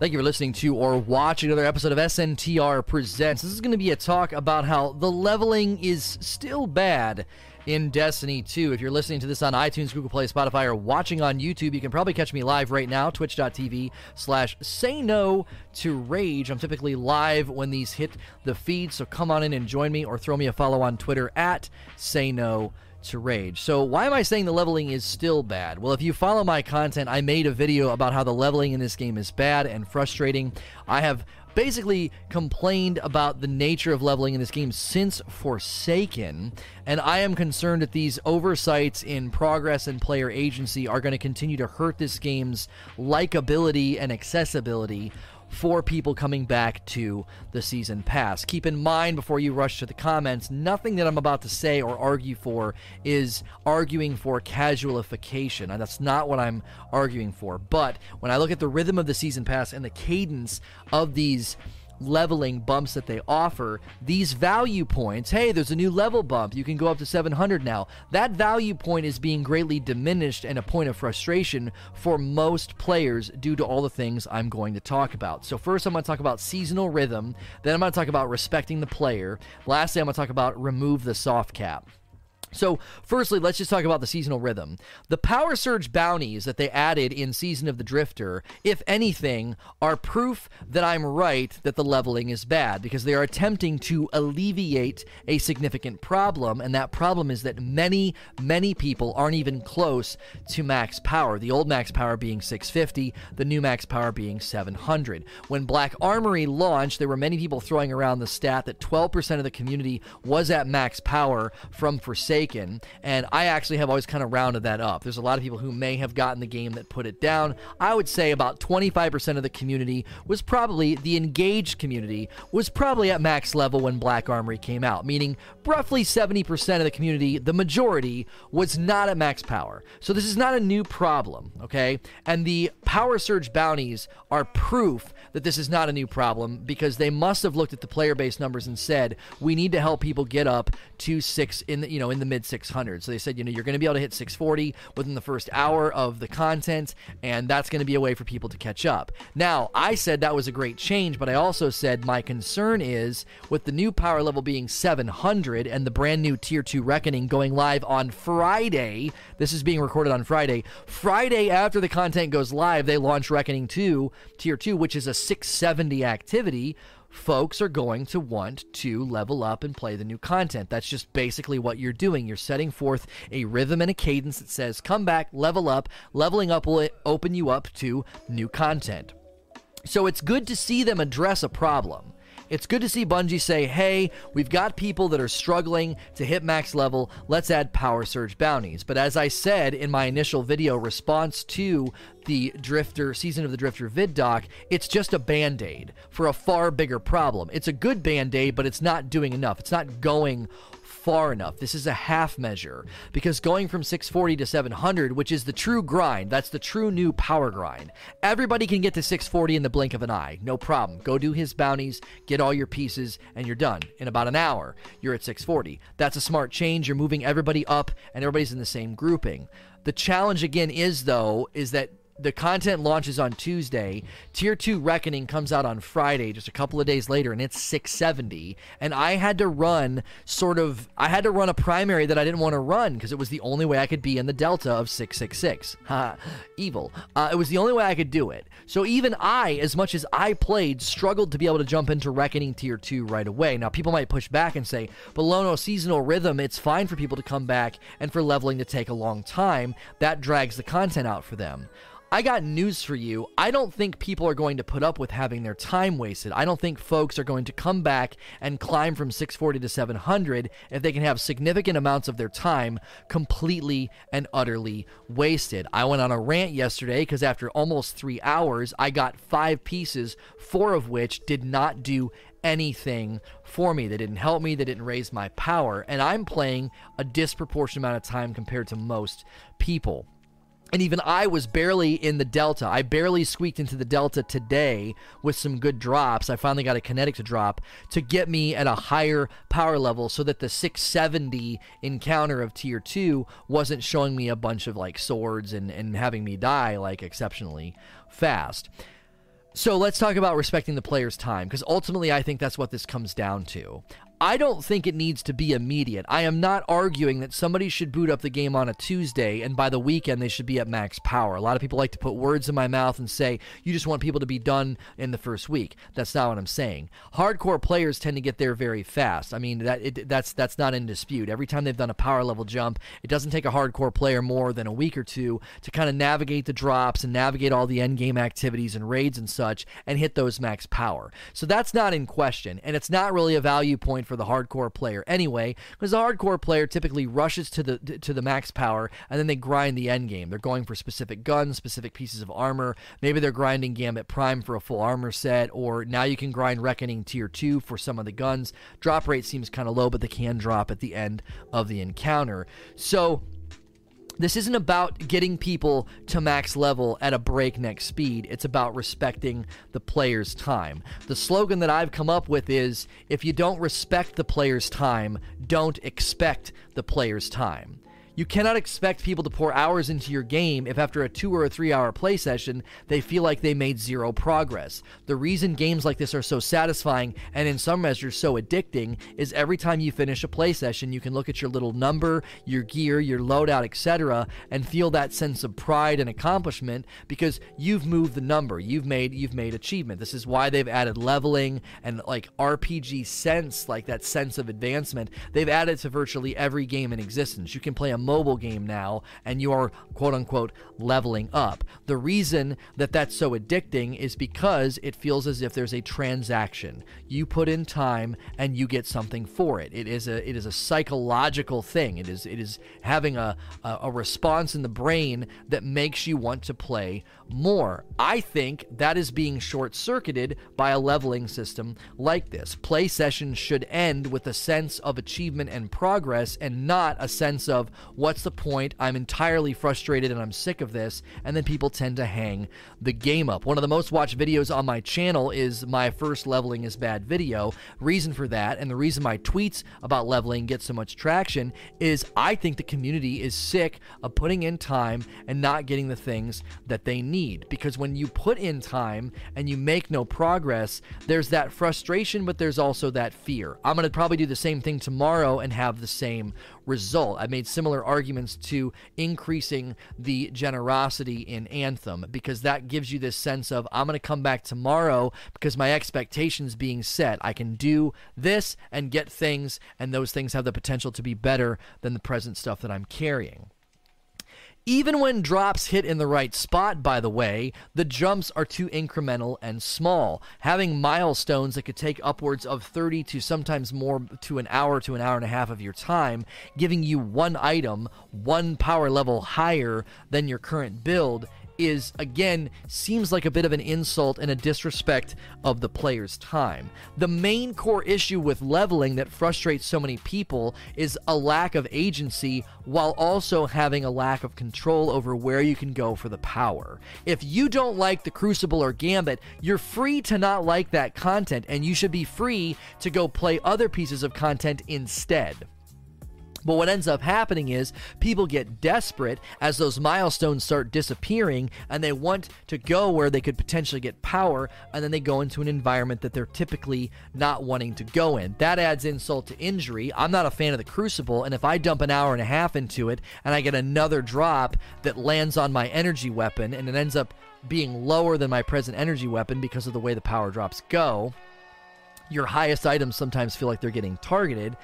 Thank you for listening to or watching another episode of SNTR Presents. This is going to be a talk about how the leveling is still bad in Destiny 2. If you're listening to this on iTunes, Google Play, Spotify, or watching on YouTube, you can probably catch me live right now, twitch.tv slash say no to rage. I'm typically live when these hit the feed, so come on in and join me or throw me a follow on Twitter at say no to rage. So, why am I saying the leveling is still bad? Well, if you follow my content, I made a video about how the leveling in this game is bad and frustrating. I have basically complained about the nature of leveling in this game since Forsaken, and I am concerned that these oversights in progress and player agency are going to continue to hurt this game's likability and accessibility for people coming back to the season pass. Keep in mind before you rush to the comments, nothing that I'm about to say or argue for is arguing for casualification. That's not what I'm arguing for. But when I look at the rhythm of the season pass and the cadence of these leveling bumps that they offer, these value points, hey, there's a new level bump, you can go up to 700 now. That value point is being greatly diminished and a point of frustration for most players due to all the things I'm going to talk about. So, first, I'm going to talk about seasonal rhythm, then, I'm going to talk about respecting the player. Lastly, I'm going to talk about remove the soft cap. So, firstly, let's just talk about the seasonal rhythm. The power surge bounties that they added in Season of the Drifter, if anything, are proof that I'm right that the leveling is bad because they are attempting to alleviate a significant problem, and that problem is that many, many people aren't even close to max power. The old max power being 650, the new max power being 700. When Black Armory launched, there were many people throwing around the stat that 12% of the community was at max power from Forsaken And I actually have always kind of rounded that up. There's a lot of people who may have gotten the game that put it down. I would say about 25% of the community was probably the engaged community was probably at max level when Black Armory came out, meaning roughly 70% of the community, the majority, was not at max power. So this is not a new problem, okay? And the power surge bounties are proof that this is not a new problem because they must have looked at the player base numbers and said we need to help people get up to six in the you know in the mid 600s. So they said you know you're going to be able to hit 640 within the first hour of the content, and that's going to be a way for people to catch up. Now I said that was a great change, but I also said my concern is with the new power level being 700 and the brand new tier two reckoning going live on Friday. This is being recorded on Friday. Friday after the content goes live, they launch Reckoning 2 tier 2, which is a 670 activity, folks are going to want to level up and play the new content. That's just basically what you're doing. You're setting forth a rhythm and a cadence that says, come back, level up. Leveling up will open you up to new content. So it's good to see them address a problem. It's good to see Bungie say, hey, we've got people that are struggling to hit max level. Let's add Power Surge bounties. But as I said in my initial video response to the Drifter, Season of the Drifter ViDoc, it's just a band aid for a far bigger problem. It's a good band aid, but it's not doing enough. It's not going far enough. This is a half measure because going from 640 to 700, which is the true grind, that's the true new power grind. Everybody can get to 640 in the blink of an eye. No problem. Go do his bounties, get all your pieces, and you're done. In about an hour, you're at 640. That's a smart change. You're moving everybody up, and everybody's in the same grouping. The challenge again is though is that the content launches on Tuesday. Tier 2 Reckoning comes out on Friday, just a couple of days later, and it's 670. And I had to run sort of, I had to run a primary that I didn't want to run because it was the only way I could be in the delta of 666. Ha, evil. Uh, it was the only way I could do it. So even I, as much as I played, struggled to be able to jump into Reckoning Tier 2 right away. Now, people might push back and say, but Lono, seasonal rhythm, it's fine for people to come back and for leveling to take a long time. That drags the content out for them. I got news for you. I don't think people are going to put up with having their time wasted. I don't think folks are going to come back and climb from 640 to 700 if they can have significant amounts of their time completely and utterly wasted. I went on a rant yesterday because after almost three hours, I got five pieces, four of which did not do anything for me. They didn't help me, they didn't raise my power, and I'm playing a disproportionate amount of time compared to most people and even I was barely in the Delta. I barely squeaked into the Delta today with some good drops. I finally got a kinetic to drop to get me at a higher power level so that the 670 encounter of tier 2 wasn't showing me a bunch of like swords and, and having me die like exceptionally fast. So let's talk about respecting the player's time, because ultimately I think that's what this comes down to. I don't think it needs to be immediate. I am not arguing that somebody should boot up the game on a Tuesday and by the weekend they should be at max power. A lot of people like to put words in my mouth and say, you just want people to be done in the first week. That's not what I'm saying. Hardcore players tend to get there very fast. I mean, that it, that's that's not in dispute. Every time they've done a power level jump, it doesn't take a hardcore player more than a week or two to kind of navigate the drops and navigate all the end game activities and raids and such and hit those max power. So that's not in question, and it's not really a value point for the hardcore player anyway, because the hardcore player typically rushes to the to the max power and then they grind the end game. They're going for specific guns, specific pieces of armor. Maybe they're grinding Gambit Prime for a full armor set, or now you can grind Reckoning Tier 2 for some of the guns. Drop rate seems kind of low, but they can drop at the end of the encounter. So this isn't about getting people to max level at a breakneck speed. It's about respecting the player's time. The slogan that I've come up with is if you don't respect the player's time, don't expect the player's time. You cannot expect people to pour hours into your game if after a two or a three hour play session, they feel like they made zero progress. The reason games like this are so satisfying and in some measures so addicting is every time you finish a play session, you can look at your little number, your gear, your loadout, etc., and feel that sense of pride and accomplishment because you've moved the number. You've made you've made achievement. This is why they've added leveling and like RPG sense, like that sense of advancement. They've added to virtually every game in existence. You can play a mobile game now and you are quote unquote leveling up. The reason that that's so addicting is because it feels as if there's a transaction. You put in time and you get something for it. It is a it is a psychological thing. It is it is having a a, a response in the brain that makes you want to play more. I think that is being short circuited by a leveling system like this. Play sessions should end with a sense of achievement and progress and not a sense of What's the point? I'm entirely frustrated and I'm sick of this. And then people tend to hang the game up. One of the most watched videos on my channel is my first leveling is bad video. Reason for that, and the reason my tweets about leveling get so much traction, is I think the community is sick of putting in time and not getting the things that they need. Because when you put in time and you make no progress, there's that frustration, but there's also that fear. I'm going to probably do the same thing tomorrow and have the same result. I made similar arguments to increasing the generosity in Anthem because that gives you this sense of I'm going to come back tomorrow because my expectations being set. I can do this and get things, and those things have the potential to be better than the present stuff that I'm carrying. Even when drops hit in the right spot, by the way, the jumps are too incremental and small. Having milestones that could take upwards of 30 to sometimes more to an hour to an hour and a half of your time, giving you one item, one power level higher than your current build, is again seems like a bit of an insult and a disrespect of the player's time. The main core issue with leveling that frustrates so many people is a lack of agency while also having a lack of control over where you can go for the power. If you don't like the Crucible or Gambit, you're free to not like that content and you should be free to go play other pieces of content instead. But what ends up happening is people get desperate as those milestones start disappearing and they want to go where they could potentially get power and then they go into an environment that they're typically not wanting to go in. That adds insult to injury. I'm not a fan of the Crucible, and if I dump an hour and a half into it and I get another drop that lands on my energy weapon and it ends up being lower than my present energy weapon because of the way the power drops go, your highest items sometimes feel like they're getting targeted.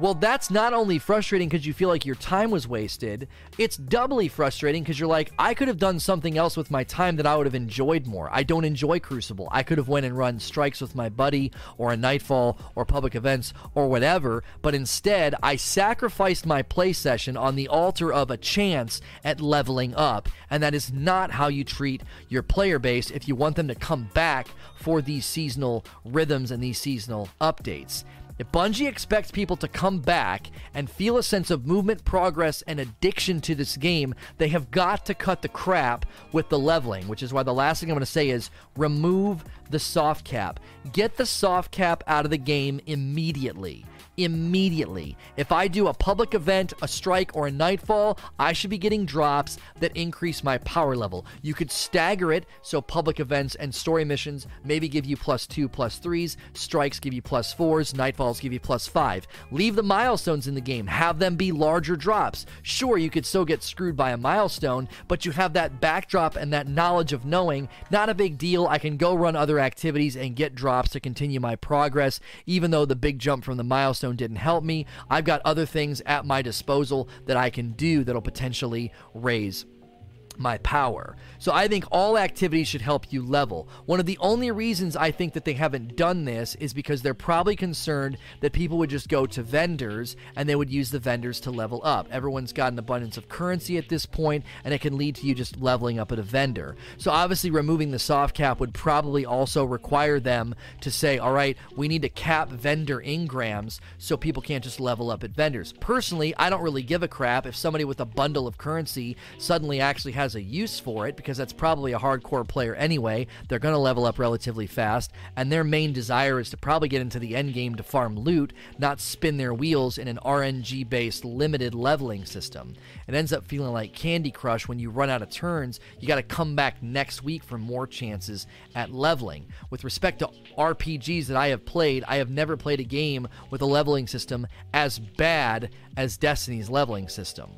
Well, that's not only frustrating because you feel like your time was wasted, it's doubly frustrating because you're like, I could have done something else with my time that I would have enjoyed more. I don't enjoy Crucible. I could have went and run strikes with my buddy or a Nightfall or public events or whatever, but instead I sacrificed my play session on the altar of a chance at leveling up, and that is not how you treat your player base if you want them to come back for these seasonal rhythms and these seasonal updates. If Bungie expects people to come back and feel a sense of movement, progress, and addiction to this game, they have got to cut the crap with the leveling, which is why the last thing I'm going to say is remove the soft cap. Get the soft cap out of the game immediately. Immediately. If I do a public event, a strike, or a nightfall, I should be getting drops that increase my power level. You could stagger it so public events and story missions maybe give you plus two, plus threes, strikes give you plus fours, nightfalls give you plus five. Leave the milestones in the game, have them be larger drops. Sure, you could still get screwed by a milestone, but you have that backdrop and that knowledge of knowing, not a big deal. I can go run other activities and get drops to continue my progress, even though the big jump from the milestone didn't help me. I've got other things at my disposal that I can do that'll potentially raise my power. So I think all activities should help you level. One of the only reasons I think that they haven't done this is because they're probably concerned that people would just go to vendors and they would use the vendors to level up. Everyone's got an abundance of currency at this point and it can lead to you just leveling up at a vendor. So obviously removing the soft cap would probably also require them to say, "All right, we need to cap vendor engrams so people can't just level up at vendors." Personally, I don't really give a crap if somebody with a bundle of currency suddenly actually has a use for it because that's probably a hardcore player anyway. They're going to level up relatively fast, and their main desire is to probably get into the end game to farm loot, not spin their wheels in an RNG based limited leveling system. It ends up feeling like Candy Crush when you run out of turns, you got to come back next week for more chances at leveling. With respect to RPGs that I have played, I have never played a game with a leveling system as bad as Destiny's leveling system.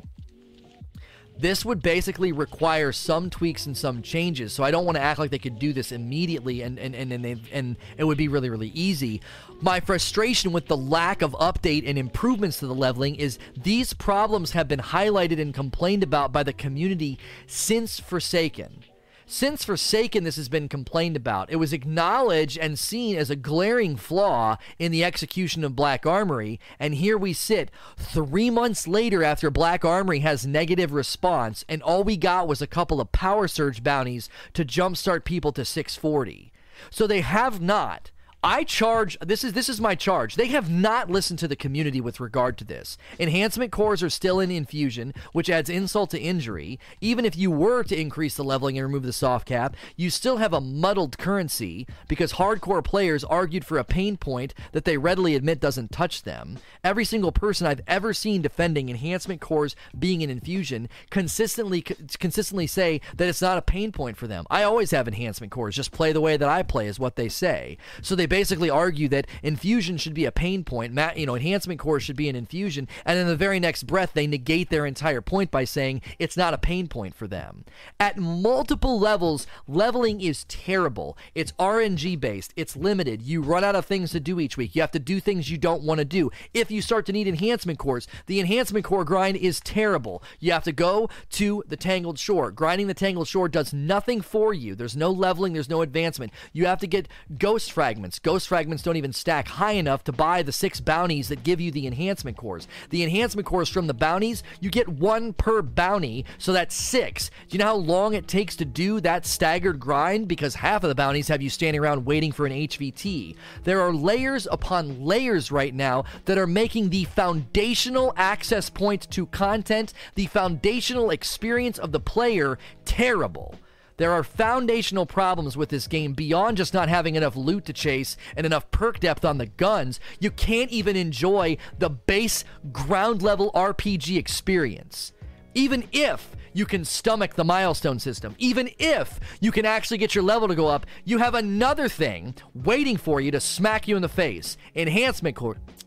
This would basically require some tweaks and some changes. So I don't want to act like they could do this immediately and and and and, and it would be really really easy. My frustration with the lack of update and improvements to the leveling is these problems have been highlighted and complained about by the community since Forsaken. Since Forsaken, this has been complained about. It was acknowledged and seen as a glaring flaw in the execution of Black Armory, and here we sit three months later after Black Armory has negative response, and all we got was a couple of power surge bounties to jumpstart people to 640. So they have not I charge this is this is my charge. They have not listened to the community with regard to this. Enhancement cores are still in infusion, which adds insult to injury. Even if you were to increase the leveling and remove the soft cap, you still have a muddled currency because hardcore players argued for a pain point that they readily admit doesn't touch them. Every single person I've ever seen defending enhancement cores being in infusion consistently consistently say that it's not a pain point for them. I always have enhancement cores, just play the way that I play is what they say. So they basically argue that infusion should be a pain point. you know, enhancement core should be an infusion, and in the very next breath, they negate their entire point by saying it's not a pain point for them. At multiple levels, leveling is terrible. It's RNG based. It's limited. You run out of things to do each week. You have to do things you don't want to do. If you start to need enhancement cores, the enhancement core grind is terrible. You have to go to the Tangled Shore. Grinding the Tangled Shore does nothing for you. There's no leveling. There's no advancement. You have to get ghost fragments. Ghost fragments don't even stack high enough to buy the six bounties that give you the enhancement cores. The enhancement cores from the bounties, you get one per bounty, so that's six. Do you know how long it takes to do that staggered grind? Because half of the bounties have you standing around waiting for an HVT. There are layers upon layers right now that are making the foundational access point to content, the foundational experience of the player, terrible. There are foundational problems with this game beyond just not having enough loot to chase and enough perk depth on the guns. You can't even enjoy the base ground level RPG experience. Even if you can stomach the milestone system, even if you can actually get your level to go up, you have another thing waiting for you to smack you in the face. Enhancement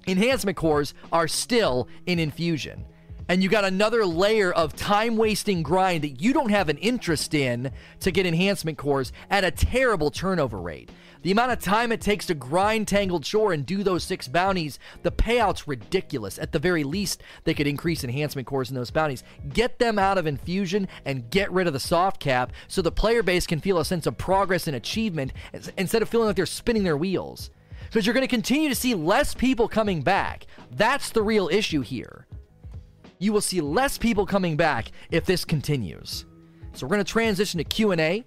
enhancement cores are still in infusion and you got another layer of time wasting grind that you don't have an interest in to get enhancement cores at a terrible turnover rate. The amount of time it takes to grind Tangled Shore and do those six bounties, the payout's ridiculous. At the very least, they could increase enhancement cores in those bounties. Get them out of infusion and get rid of the soft cap so the player base can feel a sense of progress and achievement instead of feeling like they're spinning their wheels. Because you're going to continue to see less people coming back. That's the real issue here you will see less people coming back if this continues. So we're going to transition to Q&A.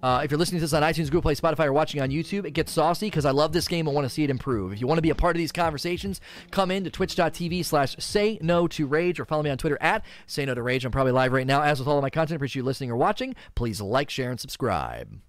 Uh, if you're listening to this on iTunes, Google Play, Spotify, or watching on YouTube, it gets saucy because I love this game and want to see it improve. If you want to be a part of these conversations, come in to twitch.tv slash say no to rage or follow me on Twitter at say no to rage. I'm probably live right now. As with all of my content, appreciate you listening or watching. Please like, share, and subscribe.